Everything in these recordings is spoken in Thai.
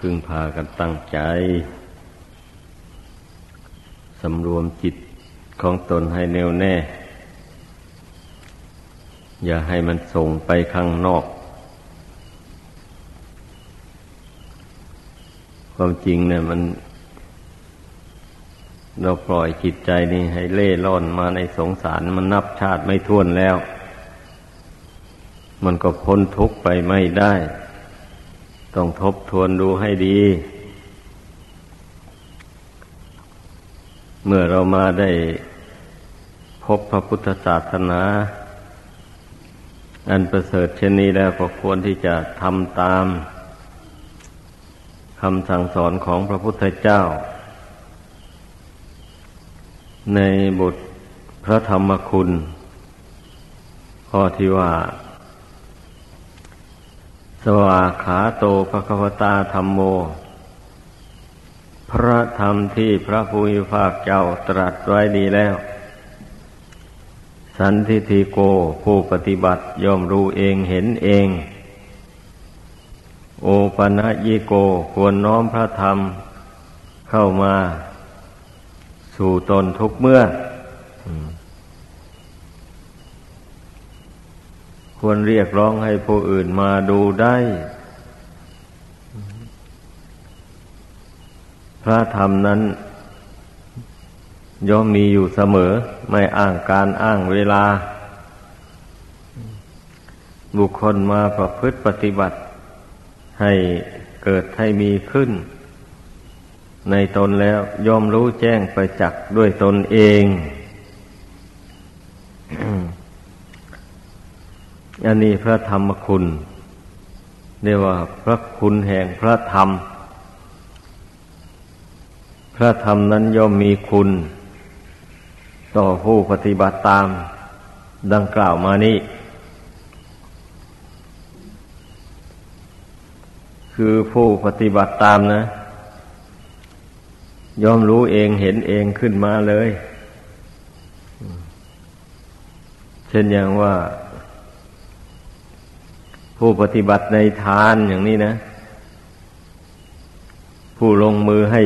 พึ่งพากันตั้งใจสำรวมจิตของตนให้แน่วแน่ อย่าให้มันส่งไปข้างนอก ความจริงเนี่ยมัน เราปล่อยจิตใจนี่ให้เล่ร่อนมาในสงสารมันนับชาติไม่ท้วนแล้ว มันก็พ้นทุกข์ไปไม่ได้ ต้องทบทวนดูให้ดี เมื่อเรามาได้พบพระพุทธศาสนา อันประเสริฐเช่นนี้แล้วก็ควรที่จะทำตามคำสั่งสอนของพระพุทธเจ้า ในบทพระธรรมคุณ ข้อที่ว่า สวาขาโตภควตาธรรมโม พระธรรมที่พระภูมิภาคเจ้าตรัสไว้ดีแล้ว สันทิฏโกผู้ปฏิบัติย่อมรู้เองเห็นเอง โอปัญญิโกควรน้อมพระธรรมเข้ามา สู่ตนทุกเมื่อ ควรเรียกร้องให้ผู้อื่นมาดูได้ พระธรรมนั้น ย่อมมีอยู่เสมอ ไม่อ้างการอ้างเวลา บุคคลมาประพฤติปฏิบัติ ให้เกิดให้มีขึ้น ในตนแล้วย่อมรู้แจ้งไปจักด้วยตนเอง อันนี้พระธรรมคุณเรียกว่าพระคุณแห่งพระธรรม พระธรรมนั้นย่อมมีคุณ ต่อผู้ปฏิบัติตาม ดังกล่าวมานี้ คือผู้ปฏิบัติตามนะ ย่อมรู้เองเห็นเองขึ้นมาเลย เช่นอย่างว่า ผู้ปฏิบัติในทานอย่างนี้นะ ผู้ลงมือให้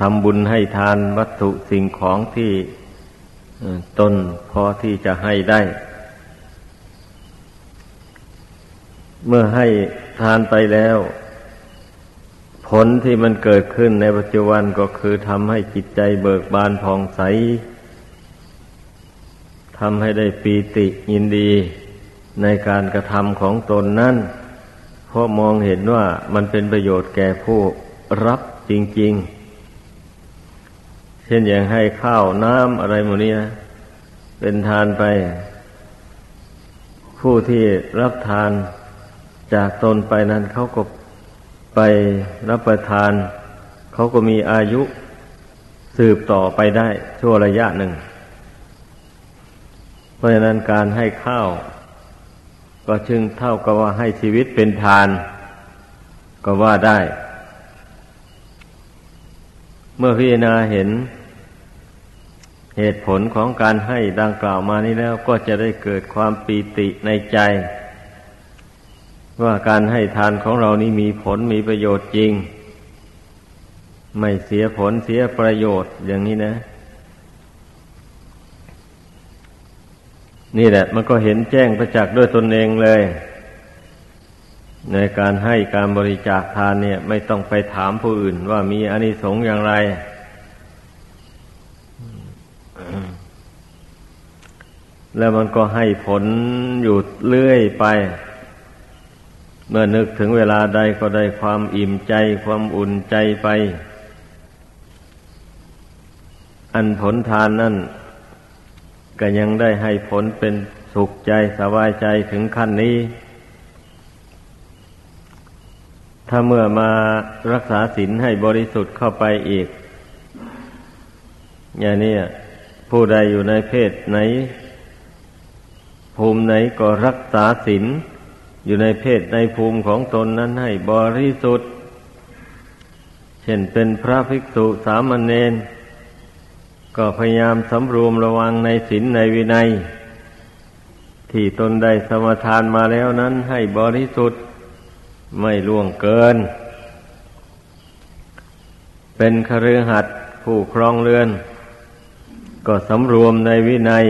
ทำบุญให้ทานวัตถุสิ่งของที่ตนพอที่จะให้ได้ เมื่อให้ทานไปแล้ว ผลที่มันเกิดขึ้นในปัจจุบันก็คือทำให้จิตใจเบิกบานผ่องใสทำให้ได้ปีติยินดี ในการกระทำของตนนั้นเพราะมองเห็นว่ามันเป็นประโยชน์แก่ผู้รับจริง ๆ เช่นอย่างให้ข้าวน้ำอะไรหมดนี้นะเป็นทานไป ผู้ที่รับทานจากตนไปนั้นเขาก็ไปรับประทาน เขาก็มีอายุสืบต่อไปได้ชั่วระยะหนึ่ง เพราะฉะนั้นการให้ข้าว ก็จึงเท่ากับว่าให้ชีวิตเป็นทาน ก็ว่าได้ เมื่อพิจารณาเห็น เหตุผลของการให้ดังกล่าวมานี้แล้วก็จะได้เกิดความปีติในใจ ว่าการให้ทานของเรานี้มีผลมีประโยชน์จริง ไม่เสียผลเสียประโยชน์อย่างนี้นะ นี่แหละ มันก็เห็นแจ้งประจักษ์ด้วยตนเองเลย ในการให้การบริจาคทานเนี่ย ไม่ต้องไปถามผู้อื่นว่ามีอานิสงส์อย่างไร แล้วมันก็ให้ผลอยู่เรื่อยไป เมื่อนึกถึงเวลาใดก็ได้ความอิ่มใจ ความอุ่นใจไป อันผลทานนั่น ก็ยังได้ให้ผลเป็นสุขใจสบายใจถึงขั้นนี้ ถ้าเมื่อมารักษาศีลให้บริสุทธิ์เข้าไปอีก อย่างนี้ผู้ใดอยู่ในเพศไหน ภูมิไหนก็รักษาศีลอยู่ในเพศในภูมิของตนนั้นให้บริสุทธิ์ เช่นเป็นพระภิกษุสามเณร ก็พยายามสำรวมระวังในศีลในวินัย ที่ตนได้สมทานมาแล้วนั้นให้บริสุทธิ์ไม่ล่วงเกิน เป็นคฤหัสถ์ผู้ครองเรือน ก็สำรวมในวินัย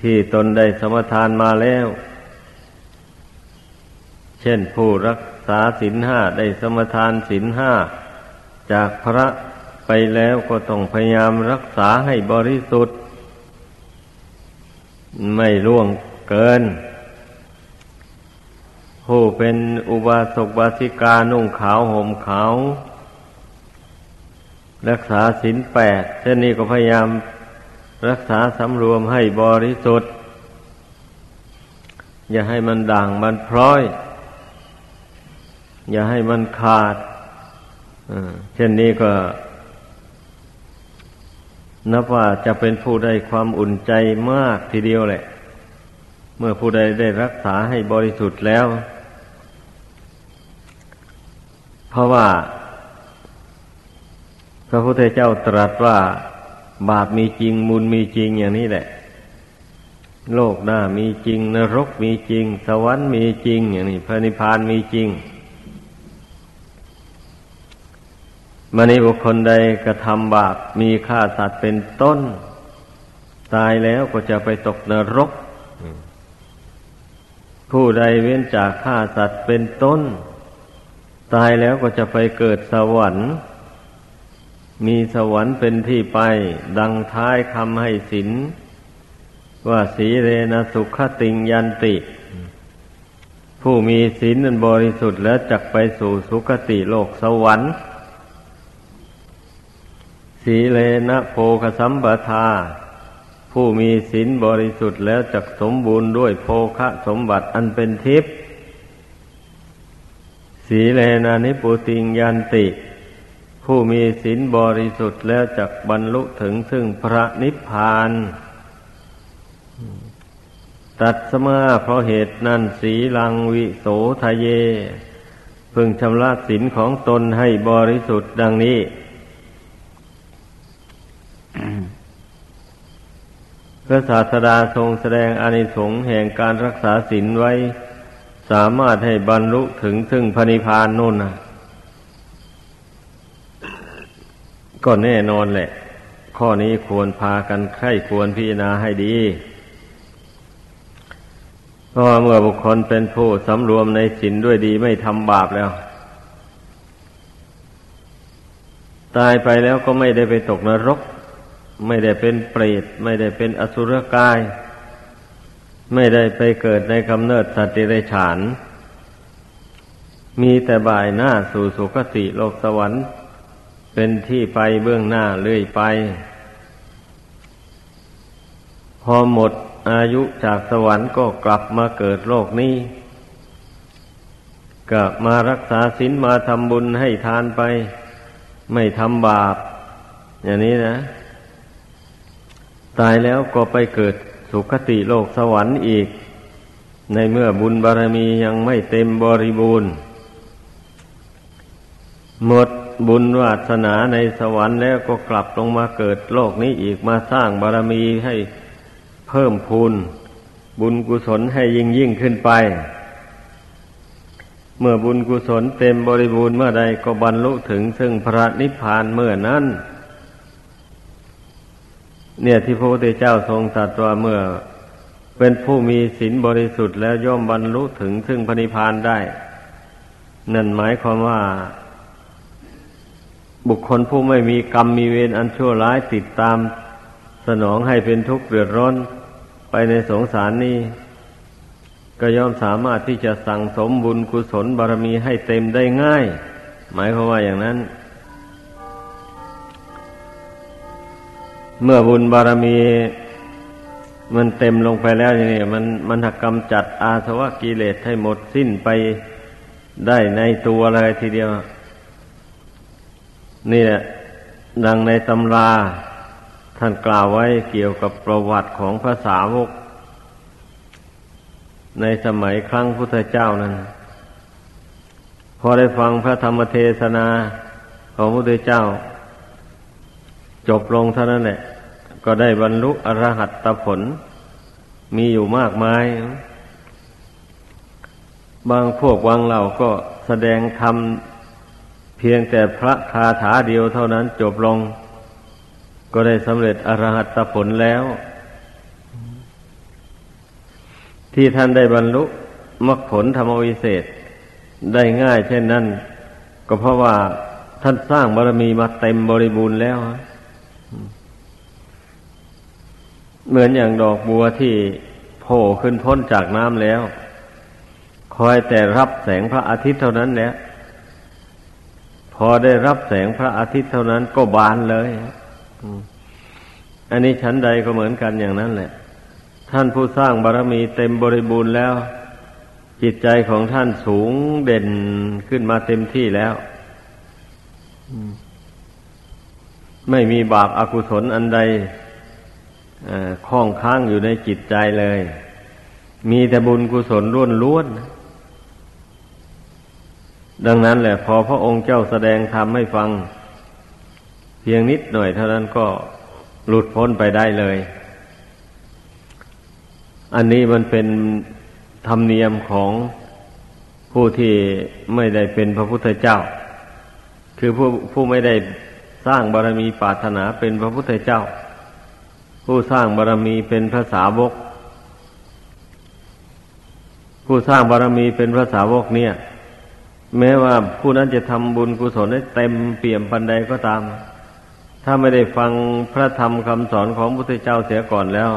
ที่ตนได้สมทานมาแล้ว เช่นผู้รักษาศีลห้าได้สมทานศีลห้าจากพระ ไปแล้วก็ต้องพยายามรักษาให้บริสุทธิ์ ไม่ล่วงเกิน ผู้เป็นอุบาสกบาสิกานุ่งขาวห่มขาว รักษาศีลแปดเช่นนี้ก็พยายามรักษาสำรวมให้บริสุทธิ์ อย่าให้มันด่างมันพร้อย อย่าให้มันขาดเช่นนี้ก็ นับว่าจะเป็นผู้ได้ความอุ่นใจมากทีเดียวแหละ เมื่อผู้ใดได้รักษาให้บริสุทธิ์แล้ว เพราะว่า พระพุทธเจ้าตรัสว่า บาปมีจริงมุนมีจริงอย่างนี้แหละ โลกหน้ามีจริง นรกมีจริง สวรรค์มีจริง อย่างนี้พระนิพพานมีจริง มณีบุคคลใดกระทำบาปมีฆ่าสัตว์เป็นต้น ตายแล้วก็จะไปตกนรก ผู้ใดเว้นจากฆ่าสัตว์เป็นต้น ตายแล้วก็จะไปเกิดสวรรค์ มีสวรรค์เป็นที่ไป ดังท้ายคำให้สิน ว่าสีเรนะสุขติงยันติ ผู้มีศีลนั้นบริสุทธิ์แล้วจักไปสู่สุคติโลกสวรรค์ สีเลนะโภคสัมปทา ผู้มีศีลบริสุทธิ์แล้วจักสมบูรณ์ด้วยโภคะสมบัติอันเป็นทิพย์สีเลนะนิปุติงยันติ ผู้มีศีลบริสุทธิ์แล้วจักบรรลุถึงซึ่งพระนิพพานตัดสมาเพราะเหตุนั้นสีลังวิโสทะเย พึงชำระศีลของตนให้บริสุทธิ์ดังนี้ พระศาสดาทรงแสดงอานิสงส์แห่งการรักษาศีลไว้ สามารถให้บรรลุถึงซึ่งพระนิพพานนู่นนะก็แน่นอนแหละ ข้อนี้ควรพากันใคร่ควรพิจารณาให้ดีเพราะเมื่อบุคคลเป็นผู้สำรวมในศีลด้วยดีไม่ทำบาปแล้ว ตายไปแล้วก็ไม่ได้ไปตกนรก ไม่ได้เป็นเปรตไม่ได้เป็นอสุรกาย ไม่ได้ไปเกิดในกำเนิดสัตว์เดรัจฉาน มีแต่บ่ายหน้าสู่สุคติโลกสวรรค์ เป็นที่ไปเบื้องหน้าเรื่อยไป พอหมดอายุจากสวรรค์ก็กลับมาเกิดโลกนี้กลับมารักษาศีลมาทำบุญให้ทานไป ไม่ทำบาป อย่างนี้นะ ตายแล้วก็ไปเกิดสุคติโลกสวรรค์อีก ในเมื่อบุญบารมียังไม่เต็มบริบูรณ์ หมดบุญวาสนาในสวรรค์แล้วก็กลับลงมาเกิดโลกนี้อีกมาสร้างบารมีให้เพิ่มพูน บุญกุศลให้ยิ่งยิ่งขึ้นไป เมื่อบุญกุศลเต็มบริบูรณ์เมื่อใดก็บรรลุถึงซึ่งพระนิพพานเมื่อนั้น เนี่ยที่พระพุทธเจ้าทรงตรัสว่าเมื่อ เป็นผู้มีศีลบริสุทธิ์แล้วย่อมบรรลุถึงซึ่งพระนิพพานได้ นั่นหมายความว่า บุคคลผู้ไม่มีกรรมมีเวรอันชั่วร้ายติดตาม สนองให้เป็นทุกข์เดือดร้อนไปในสงสารนี้ก็ย่อมสามารถที่จะสั่งสมบุญกุศลบารมีให้เต็มได้ง่าย หมายความว่าอย่างนั้น เมื่อบุญบารมี มันเต็มลงไปแล้วอย่างนี้มันมันหักกำจัดอาสวะกิเลสให้หมดสิ้นไปได้ในตัวเลยทีเดียว นี่แหละดังในตำราท่านกล่าวไว้เกี่ยวกับประวัติของพระสาวก ในสมัยครั้งพุทธเจ้านั้น พอได้ฟังพระธรรมเทศนาของพระพุทธเจ้า จบลงเท่านั้นแหละ ก็ได้บรรลุอรหัตตผล มีอยู่มากมาย บางพวกบางเหล่าก็แสดงธรรมเพียงแต่พระคาถาเดียวเท่านั้นจบลง ก็ได้สำเร็จอรหัตผลแล้ว ที่ท่านได้บรรลุมรรคผลธรรมวิเศษ ได้ง่ายเช่นนั้น ก็เพราะว่าท่านสร้างบารมีมาเต็มบริบูรณ์แล้ว เหมือนอย่างดอกบัวที่โผล่ขึ้นพ้นจากน้ำแล้ว คอยแต่รับแสงพระอาทิตย์เท่านั้นแหละพอได้รับแสงพระอาทิตย์เท่านั้นก็บานเลยอันนี้ชั้นใดก็เหมือนกันอย่างนั้นแหละ ท่านผู้สร้างบารมีเต็มบริบูรณ์แล้ว จิตใจของท่านสูงเด่นขึ้นมาเต็มที่แล้วไม่มีบาปอากุศลอันใด คล้องค้างอยู่ในจิตใจเลย มีแต่บุญกุศลล้วนล้วน ดังนั้นแหละ พอพระองค์เจ้าแสดงธรรมให้ฟัง เพียงนิดหน่อยเท่านั้นก็หลุดพ้นไปได้เลย อันนี้มันเป็นธรรมเนียมของผู้ที่ไม่ได้เป็นพระพุทธเจ้า คือผู้ผู้ไม่ได้สร้างบารมีปรารถนาเป็นพระพุทธเจ้า ผู้สร้างบารรมีเป็นพระสาวก ผู้สร้างบารรมีเป็นพระสาวกเนี่ย แม้ว่าผู้นั้นจะทำบุญกุศลได้เต็มเปี่ยมปันใดก็ตาม ถ้าไม่ได้ฟังพระธรรมคำสอนของพระพุทธเจ้าเสียก่อนแล้ว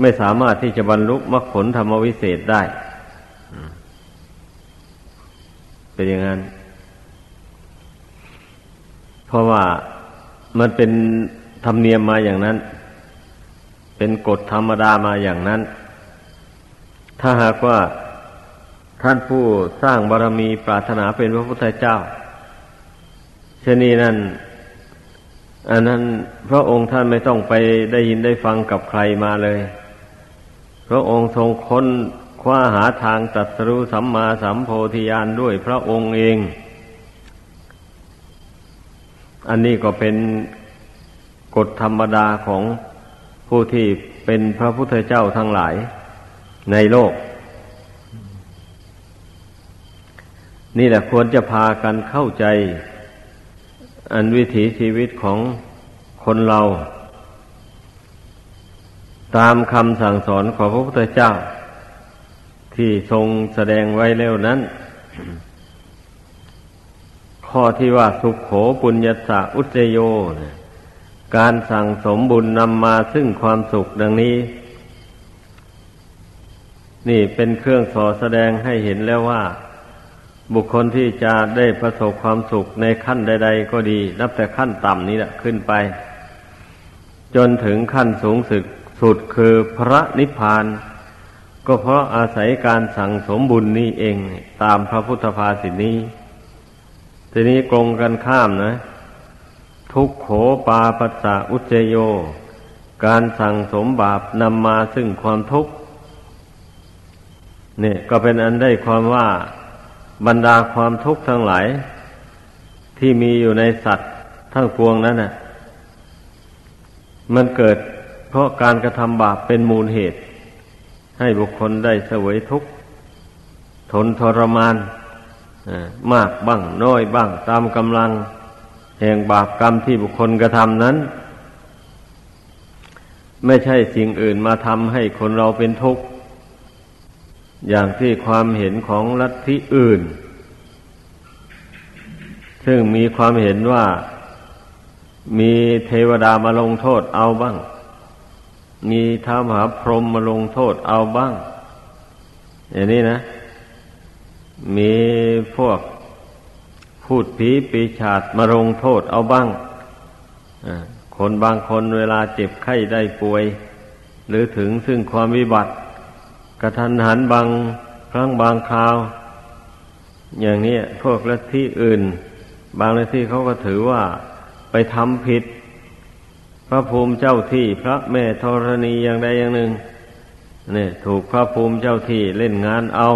ไม่สามารถที่จะบรรลุมรรคผลธรรมวิเศษได้ เป็นอย่างนั้น เพราะว่ามันเป็น ธรรมเนียมมาอย่างนั้น เป็นกฎธรรมดามาอย่างนั้น ถ้าหากว่าท่านผู้สร้างบารรมีปรารถนาเป็นพระพุทธเจ้าเช่นนี้นั่นอันนั้นพระองค์ท่านไม่ต้องไปได้ยินได้ฟังกับใครมาเลย พระองค์ทรงค้นคว้าหาทางตัดสรู้สัมมาสัมโพธิญาณด้วยพระองค์เอง อันนี้ก็เป็น กฎธรรมดาของผู้ที่เป็นพระพุทธเจ้าทั้งหลายในโลก นี่แหละควรจะพากันเข้าใจ อันวิถีชีวิตของคนเรา ตามคำสั่งสอนของพระพุทธเจ้า ที่ทรงแสดงไว้แล้วนั้น ข้อที่ว่าสุขโขปุญญาสะอุจโยเนี่ย การสั่งสมบุญนำมาซึ่งความสุขดังนี้ นี่เป็นเครื่องสอแสดงให้เห็นแล้วว่า บุคคลที่จะได้ประสบความสุขในขั้นใด ๆ ก็ดี นับแต่ขั้นต่ำนี้แหละขึ้นไป จนถึงขั้นสูงสุดสุดคือพระนิพพาน ก็เพราะอาศัยการสั่งสมบุญนี้เองตามพระพุทธภาษิตนี้ ทีนี้กรงกันข้ามนะ ทุกโขปาปัสสะอุจโย การสั่งสมบาปนำมาซึ่งความทุกข์เนี่ยก็เป็นอันได้ความว่าบรรดาความทุกข์ทั้งหลาย ที่มีอยู่ในสัตว์ทั้งปวงนั้นน่ะ มันเกิดเพราะการกระทำบาปเป็นมูลเหตุ ให้บุคคลได้เสวยทุกข์ทนทรมานมากบ้างน้อยบ้างตามกำลัง แห่งบาปกรรมที่บุคคลกระทำนั้น ไม่ใช่สิ่งอื่นมาทำให้คนเราเป็นทุกข์ อย่างที่ความเห็นของลัทธิอื่น ซึ่งมีความเห็นว่า มีเทวดามาลงโทษเอาบ้าง มีท้ามหาพรหมมาลงโทษเอาบ้าง อย่างนี้นะ มีพวก พูดผีปีชาดมาลงโทษเอาบ้างคนบางคนเวลาเจ็บไข้ได้ป่วย หรือถึงซึ่งความวิบัติ กระทันหันบางครั้งบางคราว อย่างนี้พวกละที่อื่น บางละที่เขาก็ถือว่าไปทำผิด พระภูมิเจ้าที่พระแม่ธรณีอย่างใดอย่างหนึ่งนี่ถูกพระภูมิเจ้าที่เล่นงานเอา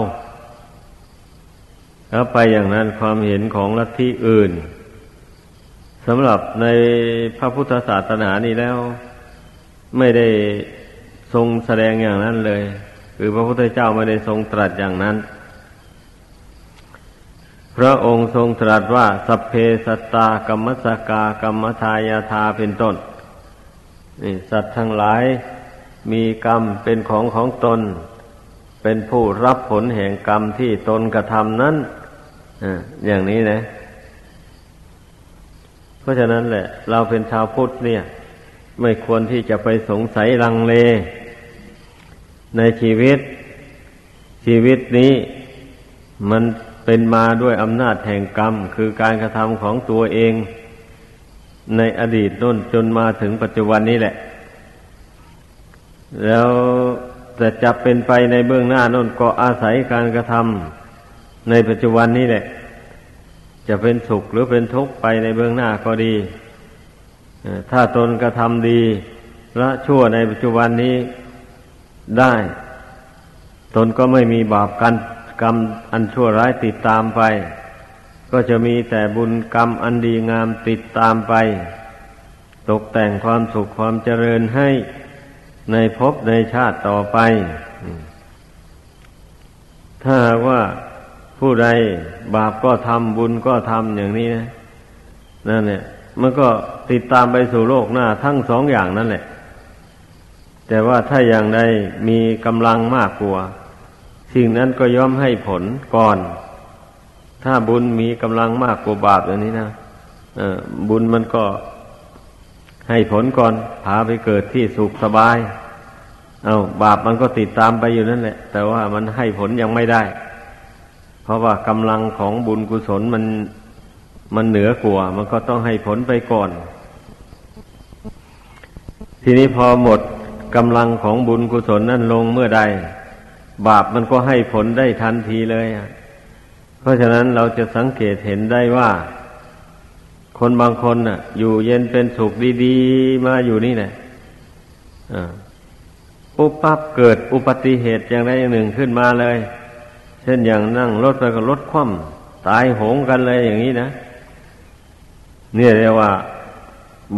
แล้วไปอย่างนั้นความเห็นของลัทธิอื่นสำหรับในพระพุทธศาสนานี้แล้ว ไม่ได้ทรงแสดงอย่างนั้นเลย คือพระพุทธเจ้าไม่ได้ทรงตรัสอย่างนั้นพพระองค์ทรงตรัสว่า สัพเพสตากรรมสกากรรมทายาทาเป็นต้นนี่สัตว์ทั้งหลายมีกรรมเป็นของของตน เป็นผู้รับผลแห่งกรรมที่ตนกระทำนั้นอย่างนี้นะ เพราะฉะนั้นแหละ เราเป็นชาวพุทธเนี่ย ไม่ควรที่จะไปสงสัยลังเล ในชีวิต ชีวิตนี้มันเป็นมาด้วยอำนาจแห่งกรรม คือการกระทำของตัวเอง ในอดีตน้นจนมาถึงปัจจุบันนี้แหละ แล้ว แต่จะเป็นไปในเบื้องหน้าน้นก็อาศัยการกระทำในปัจจุบันนี้แหละ จะเป็นสุขหรือเป็นทุกข์ไปในเบื้องหน้าก็ดีถ้าตนกระทำดีละชั่วในปัจจุบันนี้ได้ ตนก็ไม่มีบาปกันกรรมอันชั่วร้ายติดตามไป ก็จะมีแต่บุญกรรมอันดีงามติดตามไป ตกแต่งความสุขความเจริญให้ ในภพในชาติต่อไป ถ้าว่าผู้ใดบาปก็ทำบุญก็ทำอย่างนี้นะนั่นเนี่ย มันก็ติดตามไปสู่โลกหน้า ทั้งสองอย่างนั่นแหละ แต่ว่าถ้าอย่างใดมีกำลังมากกว่าสิ่งนั้นก็ย่อมให้ผลก่อน ถ้าบุญมีกำลังมากกว่าบาปอย่างนี้นะบุญมันก็ ให้ผลก่อนพาไปเกิดที่สุขสบาย เอาบาปมันก็ติดตามไปอยู่นั่นแหละ แต่ว่ามันให้ผลยังไม่ได้ เพราะว่ากำลังของบุญกุศลมันมันเหนือกว่า มันก็ต้องให้ผลไปก่อน ทีนี้พอหมดกำลังของบุญกุศลนั่นลงเมื่อใด บาปมันก็ให้ผลได้ทันทีเลย เพราะฉะนั้นเราจะสังเกตเห็นได้ว่า คนบางคนน่ะ อยู่เย็นเป็นสุขดีๆ มาอยู่นี่แหละปุ๊บปั๊บเกิดอุบัติเหตุอย่างใดอย่างหนึ่งขึ้นมาเลย เช่นอย่างนั่งรถไปก็รถคว่ำตายโหงกันเลยอย่างนี้นะเนี่ยเรียกว่า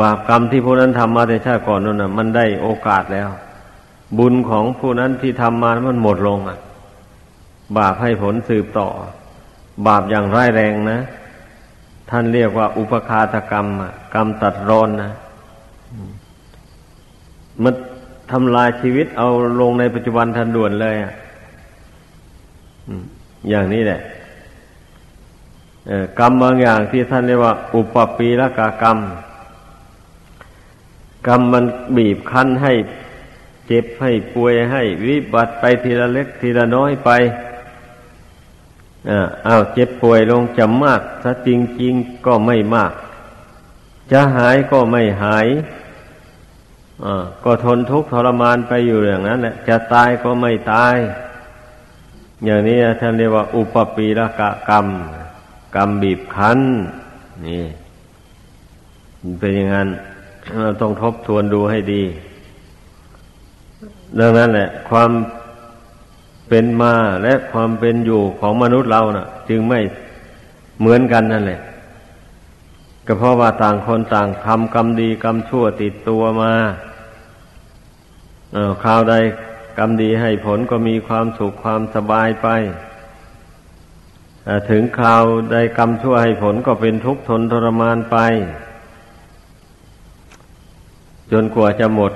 บาปกรรมที่พวกนั้นทำมาในชาติก่อนนั่นนะมันได้โอกาสแล้ว บุญของผู้นั้นที่ทำมามันหมดลงอะ บาปให้ผลสืบต่อ บาปอย่างร้ายแรงนะ ท่านเรียกว่า อุปคาตกรรมกรรมตัดรอนนะมันทำลายชีวิตเอาลงในปัจจุบันทันด่วนเลยอะอย่างนี้แหละกรรมบางอย่างที่ท่านเรียกว่า อุปปีละกากรรม กรรมมันบีบคั้นให้เจ็บให้ป่วยให้วิบัติไปทีละเล็กทีละน้อยไป อ้าวเจ็บป่วยลงจะมากซะจริงๆก็ไม่มาก จะหายก็ไม่หายก็ทนทุกข์ทรมานไปอยู่อย่างนั้นแหละจะตายก็ไม่ตาย อย่างนี้ท่านเรียกว่า อุปปีละกะกรรม กรรมบีบคั้น นี่เป็นอย่างนั้นเราต้องทบทวนดูให้ดี ดังนั้นแหละ ความ เป็นมาและความเป็นอยู่ของมนุษย์เรานะ่ะ จึงไม่เหมือนกันนั่นแหละก็เพราะว่าต่างคนต่างทำกรรมดีกรรมชั่วติดตัวมาเอาคราวใดกรรมดีให้ผลก็มีความสุขความสบายไปถึงคราวใดกรรมชั่วให้ผลก็เป็นทุกข์ทนทรมานไป จนกว่าจะหมด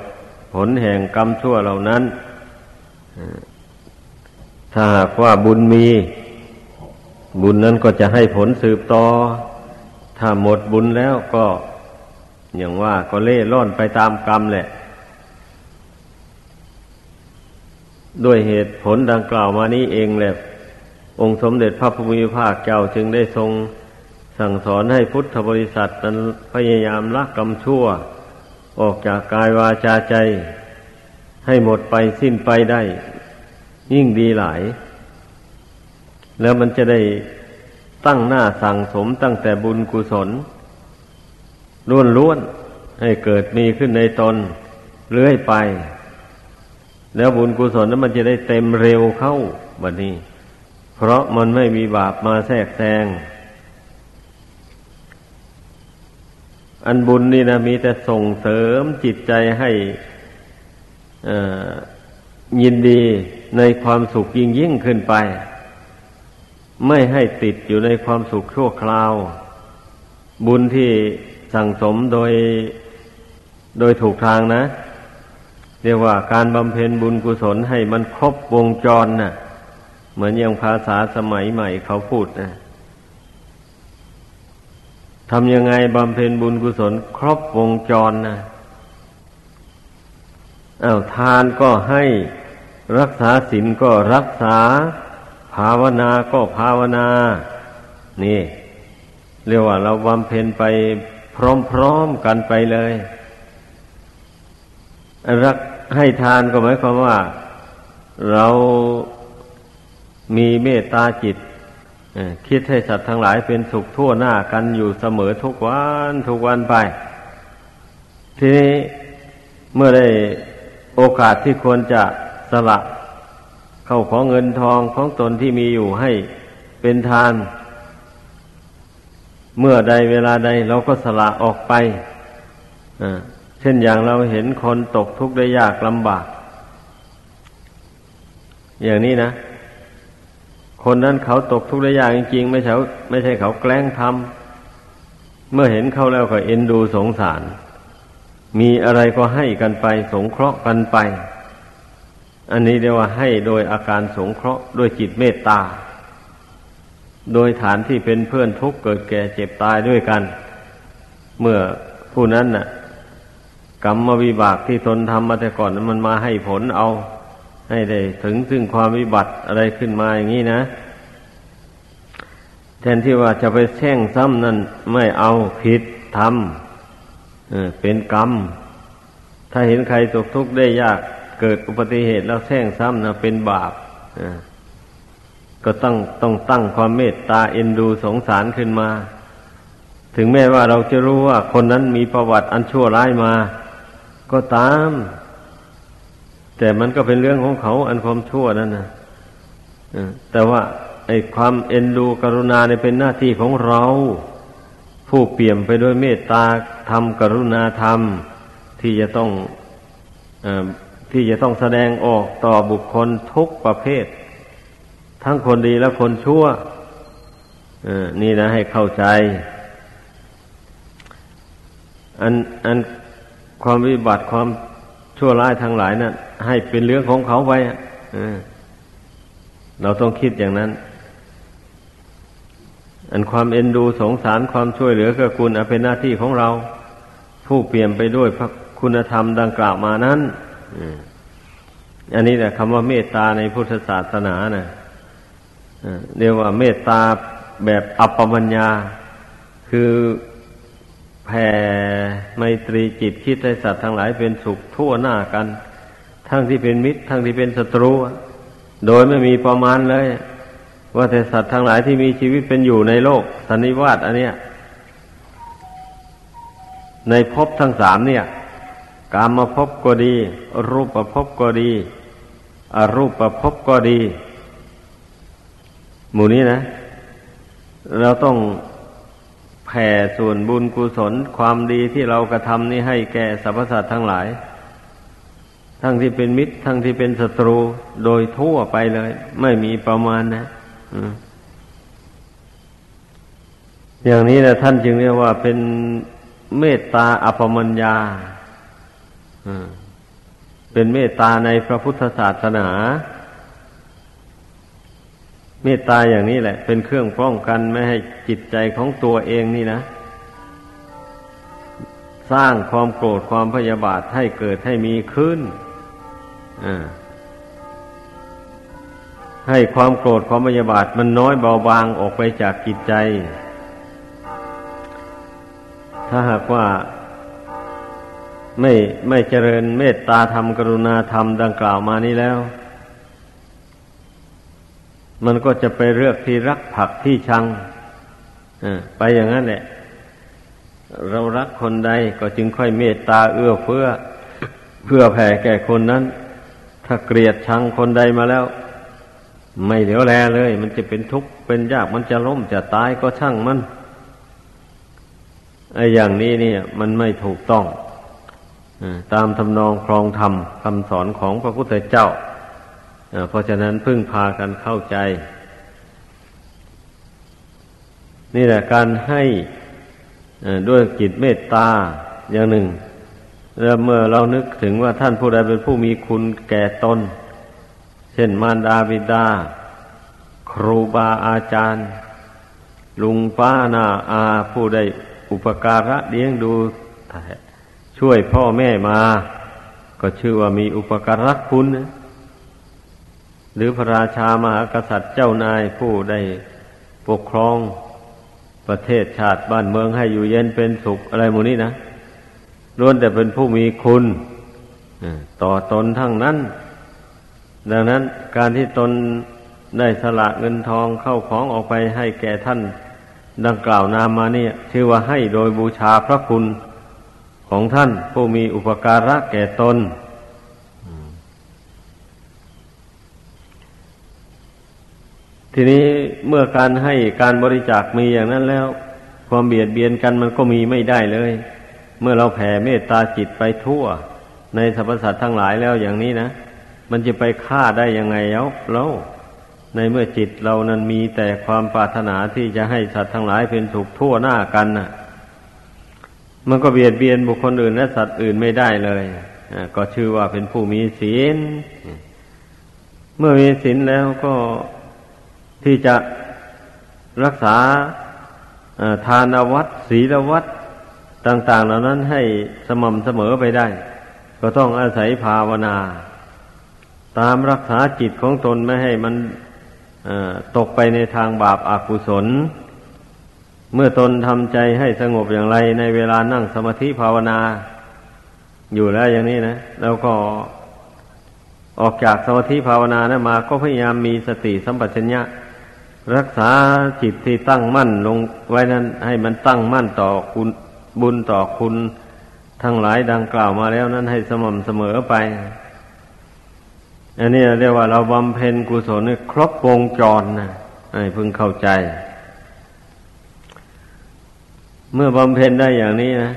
ผลแห่งกรรมชั่วเหล่านั้น ถ้าหากว่าบุญมี บุญนั้นก็จะให้ผลสืบต่อ ถ้าหมดบุญแล้วก็ อย่างว่าก็เล่ร่อนไปตามกรรมแหละ ด้วยเหตุผลดังกล่าวมานี้เองแหละ องค์สมเด็จพระพุทธมีภาคเจ้าจึงได้ทรงสั่งสอนให้พุทธบริษัทนั้นพยายามละกรรมชั่ว ออกจากกายวาจาใจ ให้หมดไปสิ้นไปได้ ยิ่งดีหลาย แล้วมันจะได้ตั้งหน้าสั่งสมตั้งแต่บุญกุศลล้วนล้วนให้เกิดมีขึ้นในตนเรื่อยไป แล้วบุญกุศลนั้นมันจะได้เต็มเร็วเข้าบัดนี้ เพราะมันไม่มีบาปมาแทรกแซงอันบุญนี่นะมีแต่ส่งเสริมจิตใจให้ ยินดีในความสุขยิ่งยิ่งขึ้นไป ไม่ให้ติดอยู่ในความสุขชั่วคราว บุญที่สั่งสมโดย โดยถูกทางนะ เรียกว่าการบำเพ็ญบุญกุศลให้มันครบวงจรนะ่ะ เหมือนอย่างภาษาสมัยใหม่เขาพูดนะทำยังไงบำเพ็ญบุญกุศลครบวงจรนะอา้าวทานก็ให้ รักษาศีลก็รักษา ภาวนาก็ภาวนา นี่ เรียกว่าเราบำเพ็ญไปพร้อมๆกันไปเลย รักให้ทานก็หมายความว่า เรามีเมตตาจิตคิดให้สัตว์ทั้งหลายเป็นสุขทั่วหน้ากันอยู่เสมอทุกวันทุกวันไป ทีนี้เมื่อได้โอกาสที่ควรจะ ละเข้าของเงินทองของตนที่มีอยู่ให้เป็นทาน เมื่อใดเวลาใดเราก็สละออกไปเช่นอย่างเราเห็นคนตกทุกข์ได้ยากลำบาก อย่างนี้นะ คนนั้นเขาตกทุกข์ได้ยากจริงๆไม่ใช่ไม่ใช่เขาแกล้งทำเมื่อเห็นเขาแล้วก็เอ็นดูสงสาร มีอะไรก็ให้กันไป สงเคราะห์กันไป อันนี้เรียกว่าให้โดยอาการสงเคราะห์ด้วยจิตเมตตา โดยฐานที่เป็นเพื่อนทุกข์เกิดแก่เจ็บตายด้วยกัน เมื่อผู้นั้นน่ะ กรรมวิบากที่ตนทำมาแต่ก่อนนั้นมันมาให้ผลเอา ให้ได้ถึงซึ่งความวิบัติอะไรขึ้นมาอย่างนี้นะ แทนที่ว่าจะไปแช่งซ้ำนั่นไม่เอาผิดทำเป็นกรรม ถ้าเห็นใครตกทุกข์ได้ยาก เกิดอุบัติเหตุแล้วแช่งซ้ำนะเป็นบาปก็ต้องต้องตั้งความเมตตาเอ็นดูสงสารขึ้นมา ถึงแม้ว่าเราจะรู้ว่าคนนั้นมีประวัติอันชั่วร้ายมา ก็ตาม แต่มันก็เป็นเรื่องของเขาอันความชั่วนั่นนะแต่ว่าไอ้ความเอ็นดูกรุณาเนี่ยเป็นหน้าที่ของเรา ผู้เปี่ยมไปด้วยเมตตาธรรมกรุณาธรรม ที่จะต้องอ ที่จะต้องแสดงออกต่อบุคคลทุกประเภท ทั้งคนดีและคนชั่วนี่นะให้เข้าใจ อันอันความวิบัติความชั่วร้ายทั้งหลายนะ่ะให้เป็นเรื่องของเขาไปเราต้องคิดอย่างนั้น อันความเอ็นดูสงสารความช่วยเหลือก็คุณเป็นหน้าที่ของเรา ผู้เปลี่ยนไปด้วยพระคุณธรรมดังกล่าวมานั้น อันนี้แหละคำว่าเมตตาในพุทธศาสนานะ่ะเรียกว่าเมตตาแบบอัปปมัญญา คือแผ่ไมตรีจิตคิดให้สัตว์ทั้งหลายเป็นสุขทั่วหน้ากัน ทั้งที่เป็นมิตร ทั้งที่เป็นศัตรู โดยไม่มีประมาณเลย ว่าแต่สัตว์ทั้งหลายที่มีชีวิตเป็นอยู่ในโลก สันนิวาตอันเนี้ยในภพทั้งสามเนี่ย กามมาภพก็ดี รูปภพก็ดีอรูปภพก็ดีหมู่นี้นะ เราต้องแผ่ส่วนบุญกุศลความดีที่เรากระทำนี้ให้แก่สรรพสัตว์ทั้งหลาย ทั้งที่เป็นมิตร ทั้งที่เป็นศัตรูโดยทั่วไปเลย ไม่มีประมาณนะอย่างนี้นะท่านจึงเรียกว่าเป็นเมตตาอภมัญญา เป็นเมตตาในพระพุทธศาสนา เมตตาอย่างนี้แหละ เป็นเครื่องป้องกันไม่ให้จิตใจของตัวเองนี่นะ สร้างความโกรธความพยาบาทให้เกิดให้มีขึ้นให้ความโกรธความพยาบาทมันน้อยเบาบางออกไปจากจิตใจ ถ้าหากว่า ไม่ไม่เจริญเมตตาธรรมกรุณาธรรมดังกล่าวมานี้แล้ว มันก็จะไปเลือกที่รักผักที่ชังไปอย่างนั้นแหละ เรารักคนใดก็จึงค่อยเมตตาเอื้อเฟื้อเพื่อแผ่แก่คนนั้น ถ้าเกลียดชังคนใดมาแล้ว ไม่เหลียวแลเลย มันจะเป็นทุกข์เป็นยากมันจะล้มจะตายก็ช่างมันไอ้อย่างนี้เนี่ย มันไม่ถูกต้อง ตามทำนองครองธรรมคำสอนของพระพุทธเจ้า เพราะฉะนั้นพึ่งพากันเข้าใจ นี่แหละการให้ด้วยจิตเมตตาอย่างหนึ่งแล้วเมื่อเรานึกถึงว่าท่านผู้ใดเป็นผู้มีคุณแก่ตน เช่นมารดาบิดา ครูบาอาจารย์ ลุงป้านาอาผู้ใดอุปการะเลี้ยงดู ช่วยพ่อแม่มา ก็ชื่อว่ามีอุปการะคุณ หรือพระราชามหากษัตริย์เจ้านายผู้ได้ปกครองประเทศชาติบ้านเมืองให้อยู่เย็นเป็นสุขอะไรหมดนี้นะล้วนแต่เป็นผู้มีคุณต่อตนทั้งนั้น ดังนั้นการที่ตนได้สละเงินทองเข้าของออกไปให้แก่ท่าน ดังกล่าวนามมาเนี่ยชื่อว่าให้โดยบูชาพระคุณ ของท่านผู้มีอุปการะแก่ตน ทีนี้เมื่อการให้การบริจาคมีอย่างนั้นแล้ว ความเบียดเบียนกันมันก็มีไม่ได้เลย เมื่อเราแผ่เมตตาจิตไปทั่ว ในสรรพสัตว์ทั้งหลายแล้วอย่างนี้นะมันจะไปฆ่าได้ยังไงเอ้าแล้วในเมื่อจิตเรานั้นมีแต่ความปรารถนาที่จะให้สัตว์ทั้งหลายเป็นถูกทั่วหน้ากันน่ะ มันก็เบียดเบียนบุคคลอื่นและสัตว์อื่นไม่ได้เลยก็ชื่อว่าเป็นผู้มีศีล เมื่อมีศีลแล้วก็ที่จะรักษาทานวัดศีลวัดต่าง ๆ เหล่านั้นให้สม่ำเสมอไปได้ ก็ต้องอาศัยภาวนา ตามรักษาจิตของตนไม่ให้มันตกไปในทางบาปอากุศล เมื่อตนทำใจให้สงบอย่างไร ในเวลานั่งสมาธิภาวนา อยู่แล้วอย่างนี้นะแล้วก็ออกจากสมาธิภาวนานะมา ก็พยายามมีสติสัมปชัญญะ รักษาจิตที่ตั้งมั่นลงไว้นั้น ให้มันตั้งมั่นต่อคุณบุญต่อคุณทั้งหลายดังกล่าวมาแล้วนั้นให้สม่ำเสมอไป อันนี้เรียกว่าเราบำเพ็ญกุศลครบวงจรนะให้พึงเข้าใจ เมื่อบำเพ็ญได้อย่างนี้นะ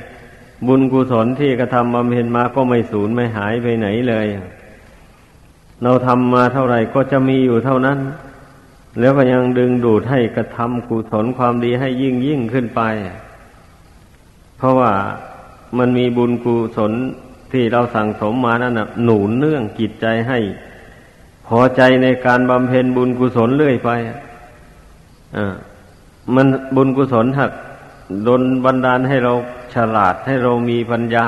บุญกุศลที่กระทำบำเพ็ญมาก็ไม่สูญไม่หายไปไหนเลย เราทำมาเท่าไหร่ก็จะมีอยู่เท่านั้น แล้วก็ยังดึงดูดให้กระทำกุศลความดีให้ยิ่งยิ่งขึ้นไป เพราะว่ามันมีบุญกุศลที่เราสั่งสมมานั่นนะหนุนเนื่องจิตใจให้ พอใจในการบำเพ็ญบุญกุศลเรื่อยไปอ่ามันบุญกุศลหัก ดนบันดาลให้เราฉลาดให้เรามีปัญญา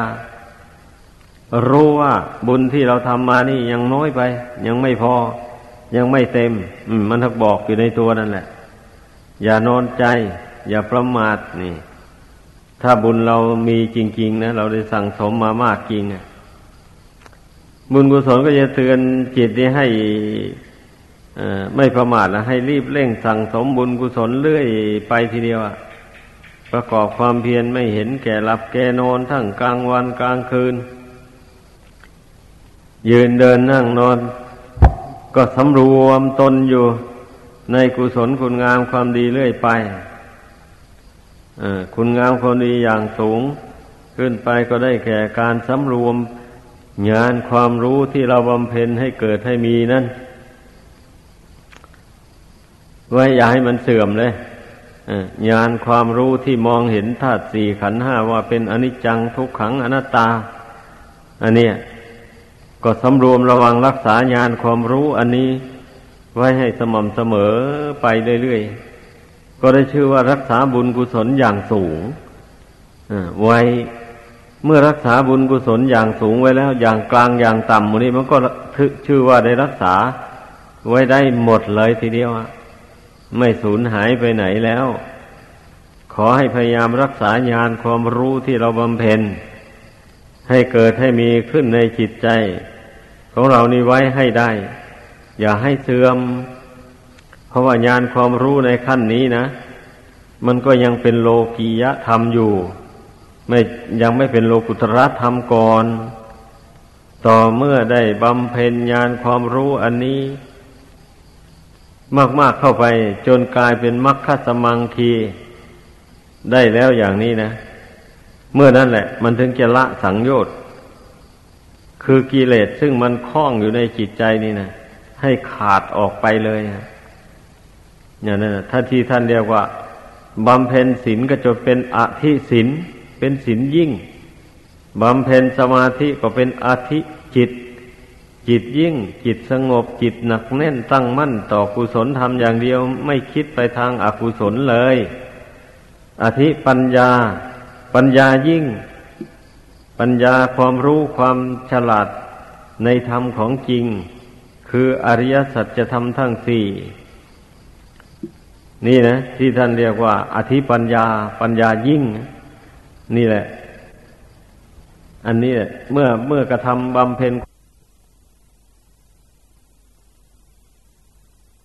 รู้ว่าบุญที่เราทำมานี่ยังน้อยไป ยังไม่พอ ยังไม่เต็มมันทักบอกอยู่ในตัวนั่นแหละ อย่านอนใจ อย่าประมาทนี่ ถ้าบุญเรามีจริง ๆ นะเราได้สั่งสมมามากจริงบุญกุศลก็จะเตือนจิตนี้ให้ไม่ประมาทนะให้รีบเร่งสั่งสมบุญกุศลเรื่อยไปทีเดียวอะ ประกอบความเพียรไม่เห็นแก่หลับแก่นอนทั้งกลางวันกลางคืน ยืนเดินนั่งนอน ก็สำรวมตนอยู่ในกุศลคุณงามความดีเรื่อยไปคุณงามความดีอย่างสูง ขึ้นไปก็ได้แก่การสำรวมงานความรู้ที่เราบำเพ็ญให้เกิดให้มีนั่น ไว้อย่าให้มันเสื่อมเลย ญาณความรู้ที่มองเห็นธาตุสี่ขันห้าว่าเป็นอนิจจังทุกขังอนัตตา อันเนี้ยก็สำรวมระวังรักษาญาณความรู้อันนี้ไว้ให้สม่ำเสมอไปเรื่อยๆ ก็ได้ชื่อว่ารักษาบุญกุศลอย่างสูงไว้เมื่อรักษาบุญกุศลอย่างสูงไว้แล้ว อย่างกลางอย่างต่ำมันนี้มันก็ชื่อว่าได้รักษาไว้ได้หมดเลยทีเดียว ไม่สูญหายไปไหนแล้ว ขอให้พยายามรักษาญาณความรู้ที่เราบำเพ็ญ ให้เกิดให้มีขึ้นในจิตใจ ของเรานี่ไว้ให้ได้ อย่าให้เสื่อม เพราะว่าญาณความรู้ในขั้นนี้นะ มันก็ยังเป็นโลกียธรรมอยู่ ไม่ยังไม่เป็นโลกุตระธรรมก่อน ต่อเมื่อได้บำเพ็ญญาณความรู้อันนี้ มาก ๆเข้าไป จนกลายเป็นมรรคสมังคีได้แล้วอย่างนี้นะ เมื่อนั้นแหละ มันถึงจะละสังโยชน์คือกิเลสซึ่งมันคล้องอยู่ในจิตใจนี่นะให้ขาดออกไปเลยอย่างนั้นถ้าที่ท่านเรียกว่าบำเพ็ญศีลก็จะเป็นอธิศีลเป็นศีลยิ่งบำเพ็ญสมาธิก็เป็นอธิจิต จิตยิ่งจิตสงบจิตหนักแน่นตั้งมั่นต่อกุศลธรรมอย่างเดียวไม่คิดไปทางอากุศลเลย อธิปัญญา ปัญญายิ่ง ปัญญาความรู้ความฉลาดในธรรมของจริง คืออริยสัจธรรมทั้งสี่นี่นะ ที่ท่านเรียกว่า อธิปัญญา ปัญญายิ่ง นี่แหละ อันนี้เมื่อเมื่อกระทำบำเพ็ญ